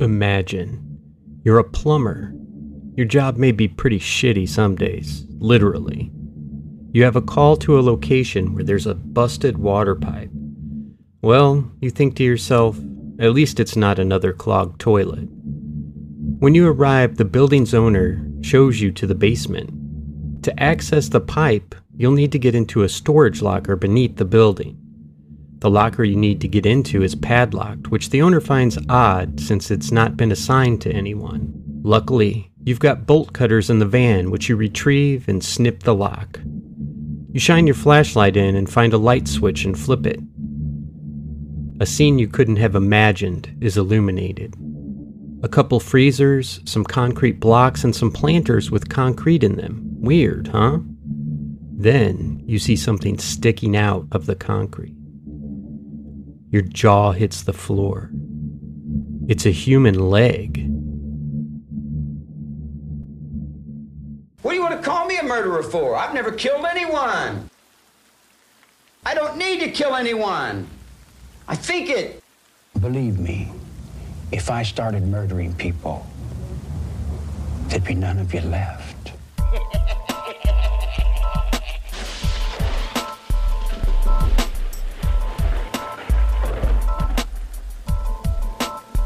Imagine you're a plumber. Your job may be pretty shitty some days, literally. You have a call to a location where there's a busted water pipe. Well, you think to yourself, at least it's not another clogged toilet. When you arrive, the building's owner shows you to the basement. To access the pipe, you'll need to get into a storage locker beneath the building. The locker you need to get into is padlocked, which the owner finds odd since it's not been assigned to anyone. Luckily, you've got bolt cutters in the van, which you retrieve and snip the lock. You shine your flashlight in and find a light switch and flip it. A scene you couldn't have imagined is illuminated. A couple freezers, some concrete blocks, and some planters with concrete in them. Weird, huh? Then you see something sticking out of the concrete. Your jaw hits the floor. It's a human leg. What do you want to call me a murderer for? I've never killed anyone. I don't need to kill anyone. I think it. Believe me, if I started murdering people, there'd be none of you left.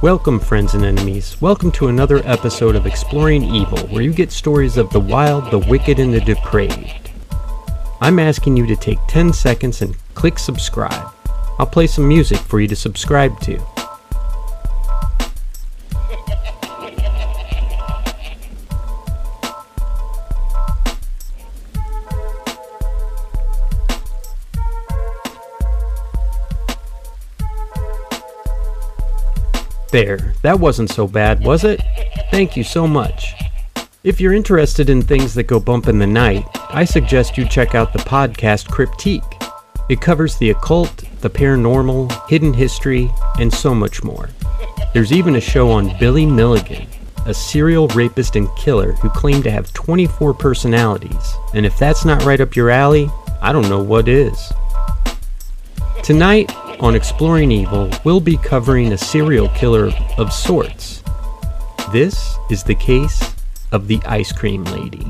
Welcome, friends and enemies. Welcome to another episode of Exploring Evil, where you get stories of the wild, the wicked, and the depraved. I'm asking you to take 10 seconds and click subscribe. I'll play some music for you to subscribe to. There, that wasn't so bad, was it? Thank you so much. If you're interested in things that go bump in the night, I suggest you check out the podcast Cryptique. It covers the occult, the paranormal, hidden history, and so much more. There's even a show on Billy Milligan, a serial rapist and killer who claimed to have 24 personalities, and if that's not right up your alley, I don't know what is. Tonight, on Exploring Evil, we'll be covering a serial killer of sorts. This is the case of the Ice Cream Lady.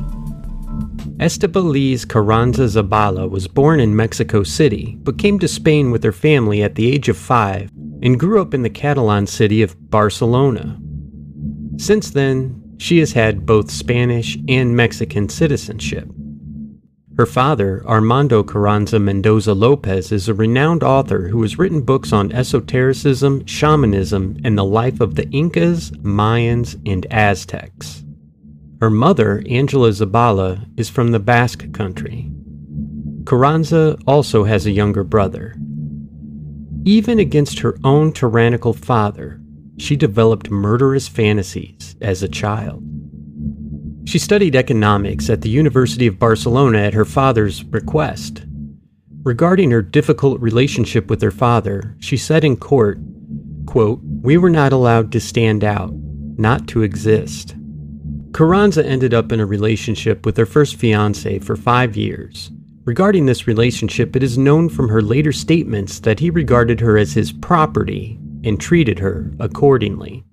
Estibaliz Carranza Zabala was born in Mexico City, but came to Spain with her family at the age of five and grew up in the Catalan city of Barcelona. Since then, she has had both Spanish and Mexican citizenship. Her father, Armando Carranza Mendoza Lopez, is a renowned author who has written books on esotericism, shamanism, and the life of the Incas, Mayans, and Aztecs. Her mother, Angela Zabala, is from the Basque country. Carranza also has a younger brother. Even against her own tyrannical father, she developed murderous fantasies as a child. She studied economics at the University of Barcelona at her father's request. Regarding her difficult relationship with her father, she said in court, quote, We were not allowed to stand out, not to exist. Carranza ended up in a relationship with her first fiance for five years. Regarding this relationship, it is known from her later statements that he regarded her as his property and treated her accordingly.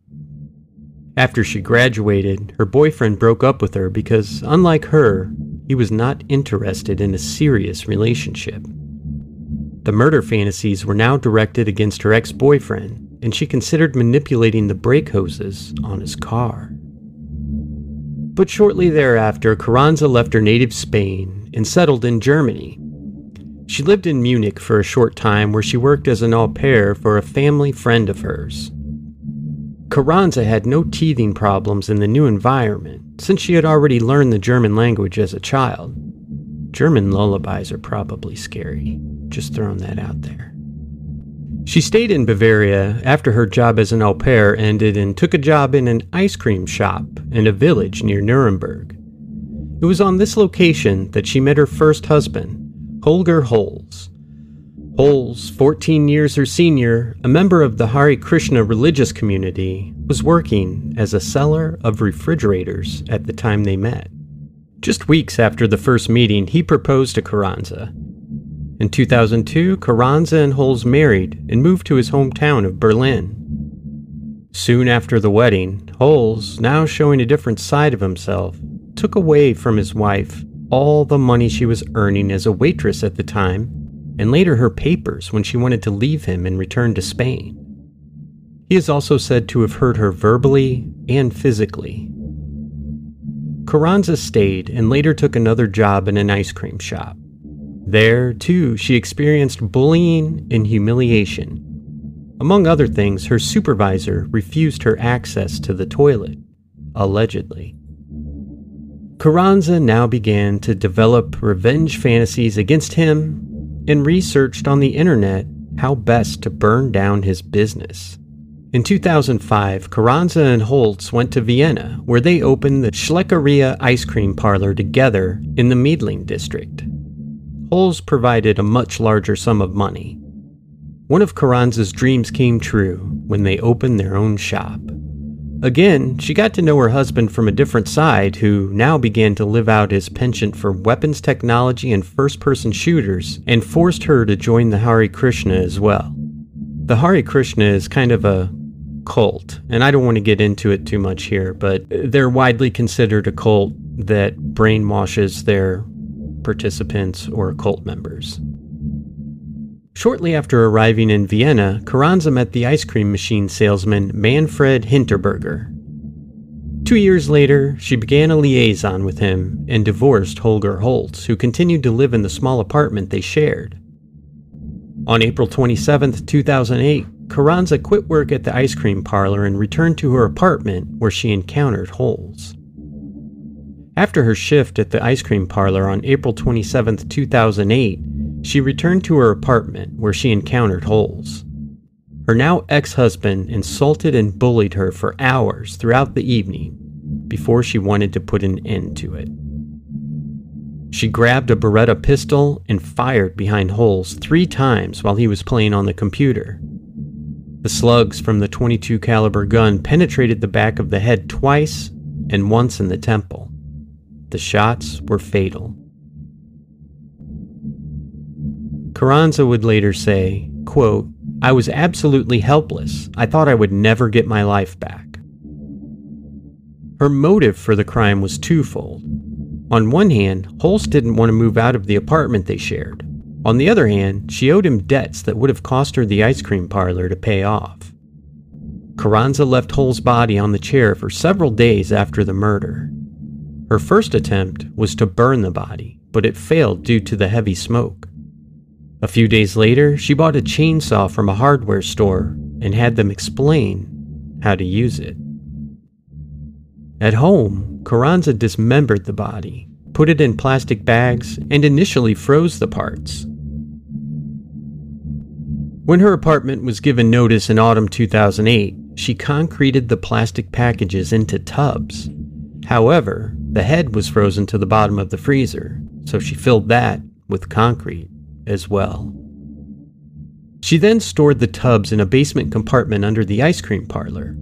After she graduated, her boyfriend broke up with her because, unlike her, he was not interested in a serious relationship. The murder fantasies were now directed against her ex boyfriend, and she considered manipulating the brake hoses on his car. But shortly thereafter, Carranza left her native Spain and settled in Germany. She lived in Munich for a short time where she worked as an au pair for a family friend of hers. Carranza had no teething problems in the new environment, since she had already learned the German language as a child. German lullabies are probably scary, just throwing that out there. She stayed in Bavaria after her job as an au pair ended and took a job in an ice cream shop in a village near Nuremberg. It was on this location that she met her first husband, Holger Holz, Holz, 14 years her senior, a member of the Hare Krishna religious community, was working as a seller of refrigerators at the time they met. Just weeks after the first meeting, he proposed to Carranza. In 2002, Carranza and Holz married and moved to his hometown of Berlin. Soon after the wedding, Holes, now showing a different side of himself, took away from his wife all the money she was earning as a waitress at the time, and later her papers when she wanted to leave him and return to Spain. He is also said to have hurt her verbally and physically. Carranza stayed and later took another job in an ice cream shop. There, too, she experienced bullying and humiliation. Among other things, her supervisor refused her access to the toilet, allegedly. Carranza now began to develop revenge fantasies against him and researched on the internet how best to burn down his business. In 2005, Carranza and Holtz went to Vienna, where they opened the Schleckeria ice cream parlor together in the Meidling district. Holtz provided a much larger sum of money. One of Carranza's dreams came true when they opened their own shop. Again, she got to know her husband from a different side, who now began to live out his penchant for weapons technology and first person shooters, and forced her to join the Hare Krishna as well. The Hare Krishna is kind of a cult, and I don't want to get into it too much here, but they're widely considered a cult that brainwashes their participants or cult members. Shortly after arriving in Vienna, Carranza met the ice cream machine salesman Manfred Hinterberger. Two years later, she began a liaison with him and divorced Holger Holtz, who continued to live in the small apartment they shared. On April 27, 2008, Carranza quit work at the ice cream parlor and returned to her apartment where she encountered Holtz. After her shift at the ice cream parlor on April 27, 2008, she returned to her apartment where she encountered Holes. Her now ex husband insulted and bullied her for hours throughout the evening before she wanted to put an end to it. She grabbed a Beretta pistol and fired behind Holes three times while he was playing on the computer. The slugs from the 22 caliber gun penetrated the back of the head twice and once in the temple. The shots were fatal. Carranza would later say, quote, I was absolutely helpless. I thought I would never get my life back. Her motive for the crime was twofold. On one hand, Holst didn't want to move out of the apartment they shared. On the other hand, she owed him debts that would have cost her the ice cream parlor to pay off. Carranza left Holst's body on the chair for several days after the murder. Her first attempt was to burn the body, but it failed due to the heavy smoke. A few days later, she bought a chainsaw from a hardware store and had them explain how to use it. At home, Carranza dismembered the body, put it in plastic bags, and initially froze the parts. When her apartment was given notice in autumn 2008, she concreted the plastic packages into tubs. However, the head was frozen to the bottom of the freezer, so she filled that with concrete as well. She then stored the tubs in a basement compartment under the ice cream parlor.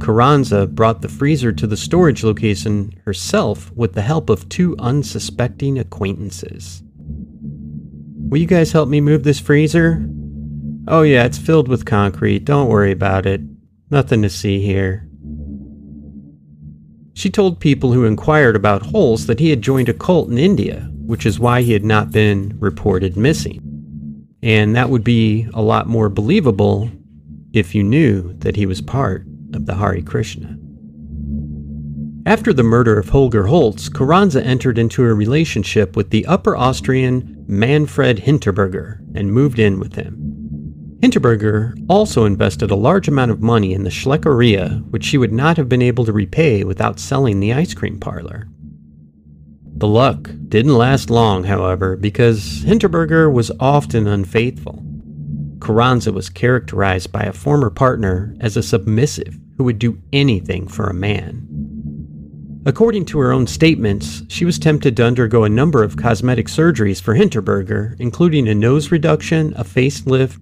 Carranza brought the freezer to the storage location herself with the help of two unsuspecting acquaintances. Will you guys help me move this freezer? Oh, yeah, it's filled with concrete. Don't worry about it. Nothing to see here. She told people who inquired about Holtz that he had joined a cult in India, which is why he had not been reported missing. And that would be a lot more believable if you knew that he was part of the Hare Krishna. After the murder of Holger Holtz, Carranza entered into a relationship with the Upper Austrian Manfred Hinterberger and moved in with him. Hinterberger also invested a large amount of money in the Schleckeria, which she would not have been able to repay without selling the ice cream parlor. The luck didn't last long, however, because Hinterberger was often unfaithful. Carranza was characterized by a former partner as a submissive who would do anything for a man. According to her own statements, she was tempted to undergo a number of cosmetic surgeries for Hinterberger, including a nose reduction, a facelift,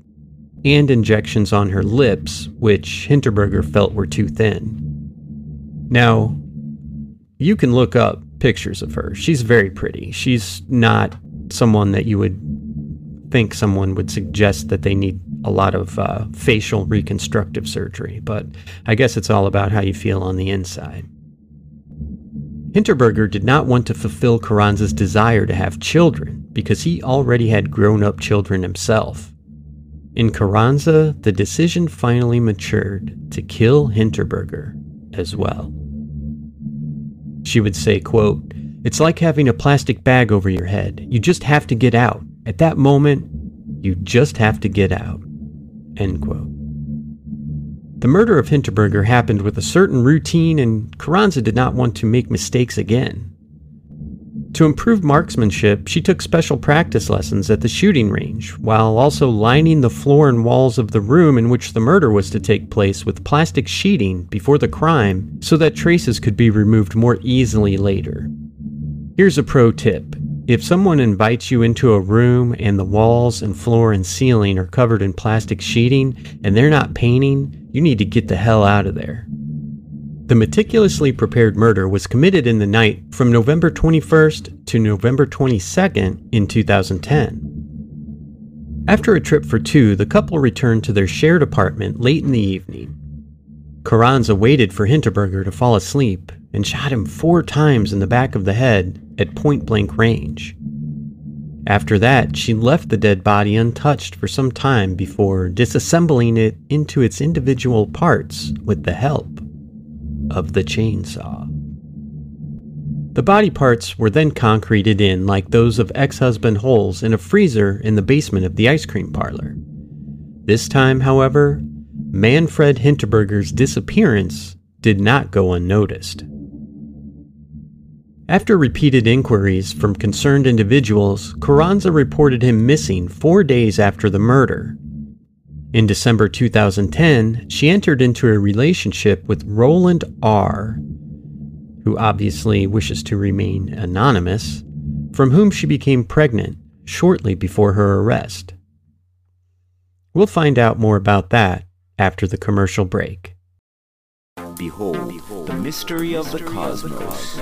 and injections on her lips, which Hinterberger felt were too thin. Now, you can look up pictures of her. She's very pretty. She's not someone that you would think someone would suggest that they need a lot of uh, facial reconstructive surgery, but I guess it's all about how you feel on the inside. Hinterberger did not want to fulfill Carranza's desire to have children because he already had grown up children himself. In Carranza, the decision finally matured to kill Hinterberger as well. She would say, quote, It's like having a plastic bag over your head. You just have to get out. At that moment, you just have to get out. End quote. The murder of Hinterberger happened with a certain routine, and Carranza did not want to make mistakes again. To improve marksmanship, she took special practice lessons at the shooting range, while also lining the floor and walls of the room in which the murder was to take place with plastic sheeting before the crime so that traces could be removed more easily later. Here's a pro tip if someone invites you into a room and the walls and floor and ceiling are covered in plastic sheeting and they're not painting, you need to get the hell out of there. The meticulously prepared murder was committed in the night from November 21st to November 22nd in 2010. After a trip for two, the couple returned to their shared apartment late in the evening. Carranza waited for Hinterberger to fall asleep and shot him four times in the back of the head at point blank range. After that, she left the dead body untouched for some time before disassembling it into its individual parts with the help of the chainsaw. The body parts were then concreted in like those of ex husband Holes in a freezer in the basement of the ice cream parlor. This time, however, Manfred Hinterberger's disappearance did not go unnoticed. After repeated inquiries from concerned individuals, Carranza reported him missing four days after the murder in December 2010, she entered into a relationship with Roland R., who obviously wishes to remain anonymous, from whom she became pregnant shortly before her arrest. We'll find out more about that after the commercial break. Behold, Behold the mystery of the cosmos.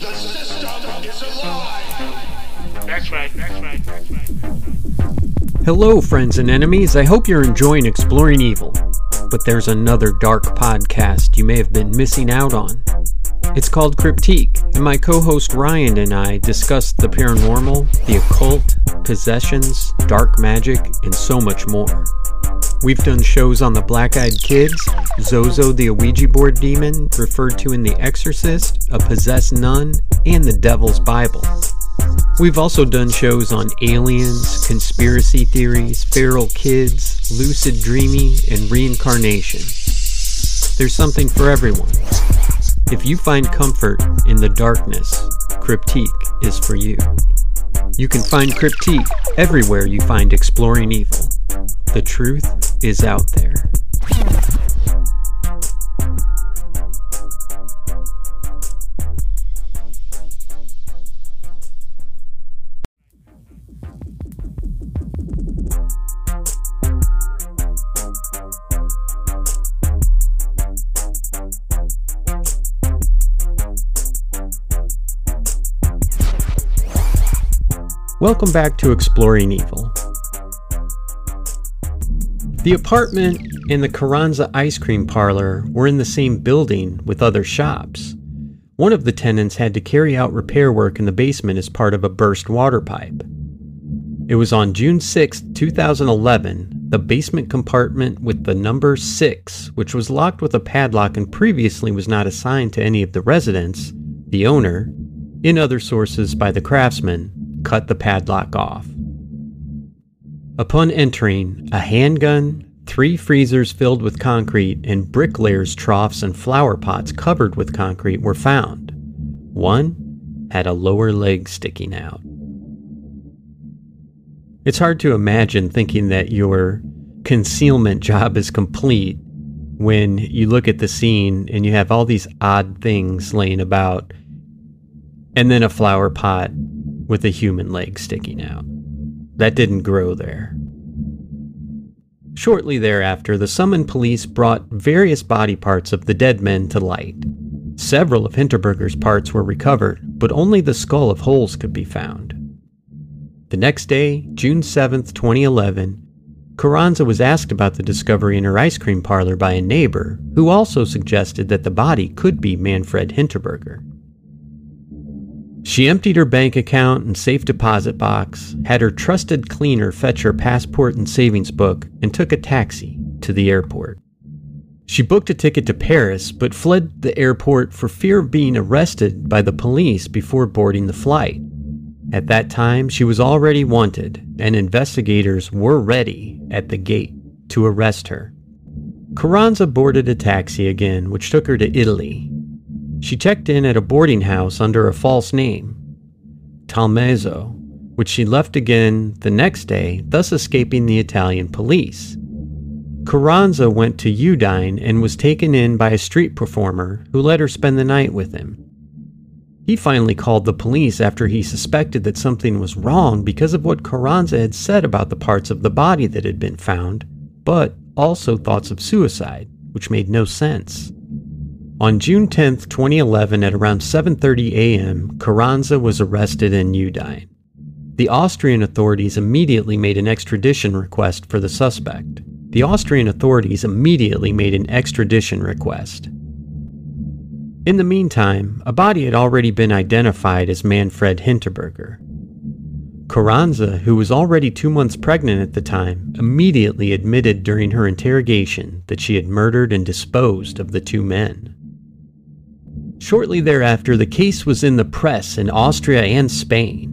The system is alive! That's right, that's right, that's right. Hello, friends and enemies. I hope you're enjoying Exploring Evil. But there's another dark podcast you may have been missing out on. It's called Cryptique, and my co host Ryan and I discuss the paranormal, the occult, possessions, dark magic, and so much more. We've done shows on the Black Eyed Kids, Zozo the Ouija board demon, referred to in The Exorcist, a possessed nun, and the Devil's Bible. We've also done shows on aliens, conspiracy theories, feral kids, lucid dreaming, and reincarnation. There's something for everyone. If you find comfort in the darkness, Cryptique is for you. You can find Cryptique everywhere you find Exploring Evil. The truth is out there. Welcome back to Exploring Evil. The apartment and the Carranza ice cream parlor were in the same building with other shops. One of the tenants had to carry out repair work in the basement as part of a burst water pipe. It was on June 6, 2011, the basement compartment with the number 6, which was locked with a padlock and previously was not assigned to any of the residents, the owner, in other sources by the craftsman, cut the padlock off. Upon entering, a handgun, three freezers filled with concrete, and bricklayers' troughs and flower pots covered with concrete were found. One had a lower leg sticking out. It's hard to imagine thinking that your concealment job is complete when you look at the scene and you have all these odd things laying about, and then a flower pot with a human leg sticking out. That didn't grow there. Shortly thereafter, the summoned police brought various body parts of the dead men to light. Several of Hinterberger's parts were recovered, but only the skull of Holes could be found. The next day, June 7, 2011, Carranza was asked about the discovery in her ice cream parlor by a neighbor who also suggested that the body could be Manfred Hinterberger. She emptied her bank account and safe deposit box, had her trusted cleaner fetch her passport and savings book, and took a taxi to the airport. She booked a ticket to Paris, but fled the airport for fear of being arrested by the police before boarding the flight. At that time, she was already wanted, and investigators were ready at the gate to arrest her. Carranza boarded a taxi again, which took her to Italy. She checked in at a boarding house under a false name, Tolmezzo, which she left again the next day, thus escaping the Italian police. Carranza went to Udine and was taken in by a street performer who let her spend the night with him. He finally called the police after he suspected that something was wrong because of what Carranza had said about the parts of the body that had been found, but also thoughts of suicide, which made no sense. On June 10, 2011 at around 7:30 a.m., Carranza was arrested in Udine. The Austrian authorities immediately made an extradition request for the suspect. The Austrian authorities immediately made an extradition request. In the meantime, a body had already been identified as Manfred Hinterberger. Carranza, who was already two months pregnant at the time, immediately admitted during her interrogation that she had murdered and disposed of the two men. Shortly thereafter, the case was in the press in Austria and Spain.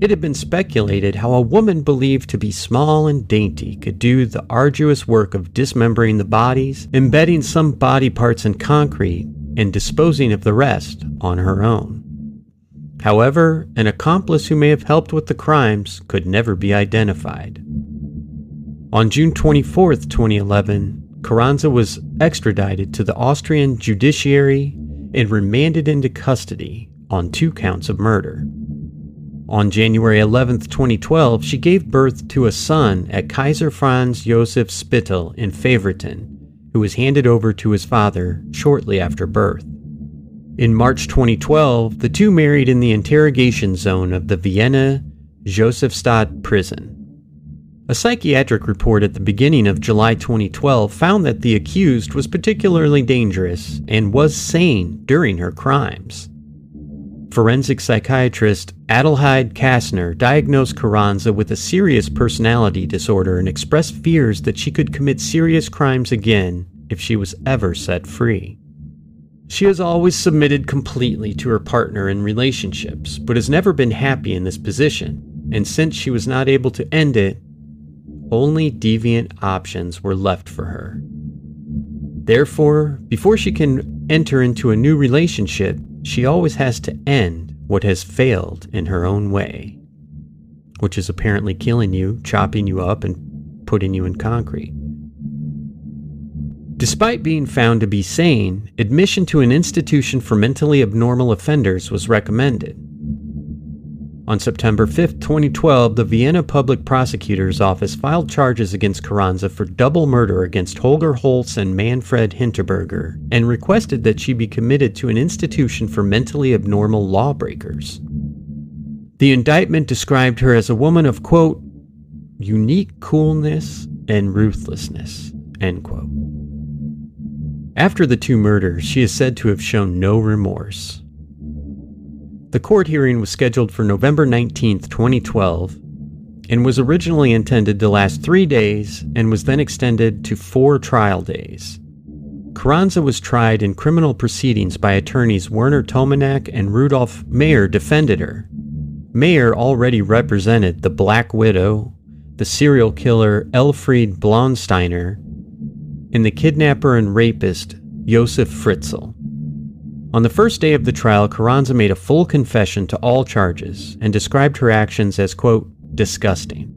It had been speculated how a woman believed to be small and dainty could do the arduous work of dismembering the bodies, embedding some body parts in concrete, and disposing of the rest on her own. However, an accomplice who may have helped with the crimes could never be identified. On June 24, 2011, Carranza was extradited to the Austrian judiciary and remanded into custody on two counts of murder. On January 11, 2012, she gave birth to a son at Kaiser Franz Josef Spital in Favoriten, who was handed over to his father shortly after birth. In March 2012, the two married in the interrogation zone of the Vienna Josefstadt prison. A psychiatric report at the beginning of July 2012 found that the accused was particularly dangerous and was sane during her crimes. Forensic psychiatrist Adelheid Kastner diagnosed Carranza with a serious personality disorder and expressed fears that she could commit serious crimes again if she was ever set free. She has always submitted completely to her partner in relationships, but has never been happy in this position, and since she was not able to end it, only deviant options were left for her. Therefore, before she can enter into a new relationship, she always has to end what has failed in her own way, which is apparently killing you, chopping you up, and putting you in concrete. Despite being found to be sane, admission to an institution for mentally abnormal offenders was recommended. On September 5, 2012, the Vienna Public Prosecutor's Office filed charges against Carranza for double murder against Holger Holz and Manfred Hinterberger and requested that she be committed to an institution for mentally abnormal lawbreakers. The indictment described her as a woman of, quote, unique coolness and ruthlessness, end quote. After the two murders, she is said to have shown no remorse. The court hearing was scheduled for November 19, 2012, and was originally intended to last three days and was then extended to four trial days. Carranza was tried in criminal proceedings by attorneys Werner Tomanek and Rudolf Mayer defended her. Mayer already represented the Black Widow, the serial killer Elfriede Blausteiner, and the kidnapper and rapist Josef Fritzl. On the first day of the trial, Carranza made a full confession to all charges and described her actions as, quote, disgusting.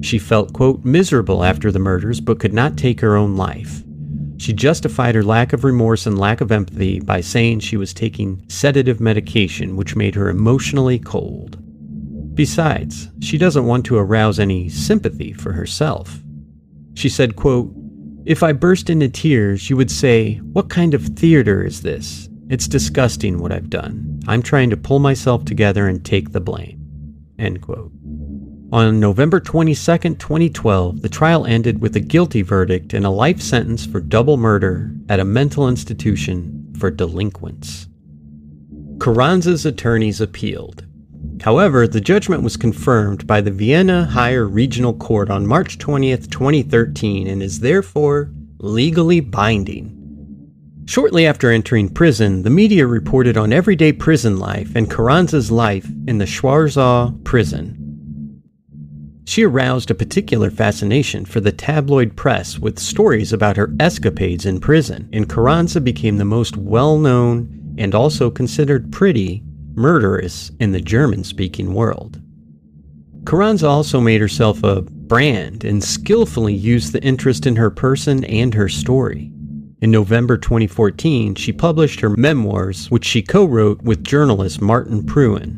She felt, quote, miserable after the murders but could not take her own life. She justified her lack of remorse and lack of empathy by saying she was taking sedative medication which made her emotionally cold. Besides, she doesn't want to arouse any sympathy for herself. She said, quote, If I burst into tears, you would say, What kind of theater is this? It's disgusting what I've done. I'm trying to pull myself together and take the blame. End quote. On November 22, 2012, the trial ended with a guilty verdict and a life sentence for double murder at a mental institution for delinquents. Carranza's attorneys appealed. However, the judgment was confirmed by the Vienna Higher Regional Court on March 20, 2013, and is therefore legally binding. Shortly after entering prison, the media reported on everyday prison life and Carranza's life in the Schwarzau prison. She aroused a particular fascination for the tabloid press with stories about her escapades in prison, and Carranza became the most well known and also considered pretty murderess in the German speaking world. Carranza also made herself a brand and skillfully used the interest in her person and her story. In November 2014, she published her memoirs, which she co wrote with journalist Martin Prewein.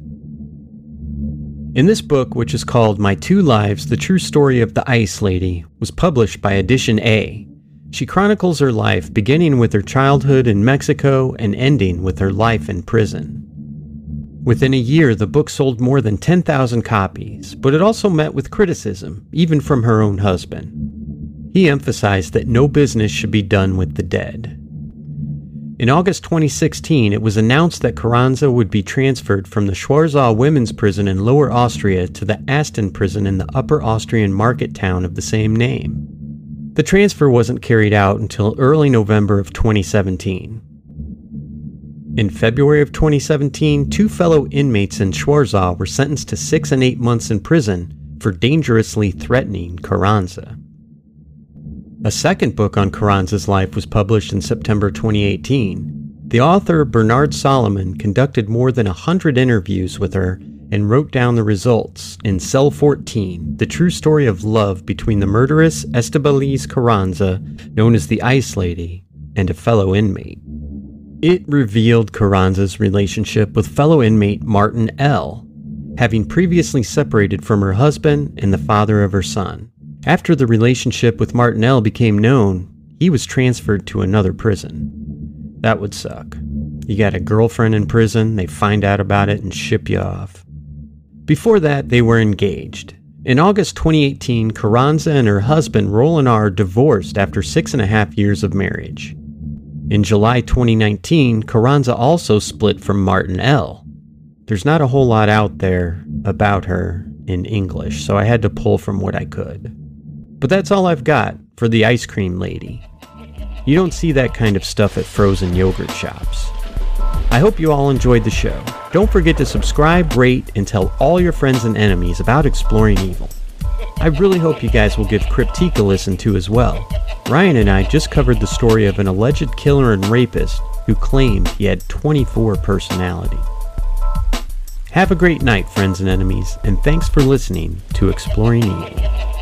In this book, which is called My Two Lives The True Story of the Ice Lady, was published by Edition A. She chronicles her life beginning with her childhood in Mexico and ending with her life in prison. Within a year, the book sold more than 10,000 copies, but it also met with criticism, even from her own husband. He emphasized that no business should be done with the dead. In August 2016, it was announced that Carranza would be transferred from the Schwarzau Women's Prison in Lower Austria to the Asten Prison in the Upper Austrian market town of the same name. The transfer wasn't carried out until early November of 2017. In February of 2017, two fellow inmates in Schwarzau were sentenced to six and eight months in prison for dangerously threatening Carranza. A second book on Carranza's life was published in September 2018. The author, Bernard Solomon, conducted more than a hundred interviews with her and wrote down the results in Cell 14, the true story of love between the murderess Estibaliz Carranza, known as the Ice Lady, and a fellow inmate. It revealed Carranza's relationship with fellow inmate Martin L., having previously separated from her husband and the father of her son. After the relationship with Martin L. became known, he was transferred to another prison. That would suck. You got a girlfriend in prison, they find out about it and ship you off. Before that, they were engaged. In August 2018, Carranza and her husband Roland R. divorced after six and a half years of marriage. In July 2019, Carranza also split from Martin L. There's not a whole lot out there about her in English, so I had to pull from what I could. But that's all I've got for the ice cream lady. You don't see that kind of stuff at frozen yogurt shops. I hope you all enjoyed the show. Don't forget to subscribe, rate, and tell all your friends and enemies about exploring evil. I really hope you guys will give Cryptique a listen to as well. Ryan and I just covered the story of an alleged killer and rapist who claimed he had 24 personality. Have a great night, friends and enemies, and thanks for listening to Exploring Evil.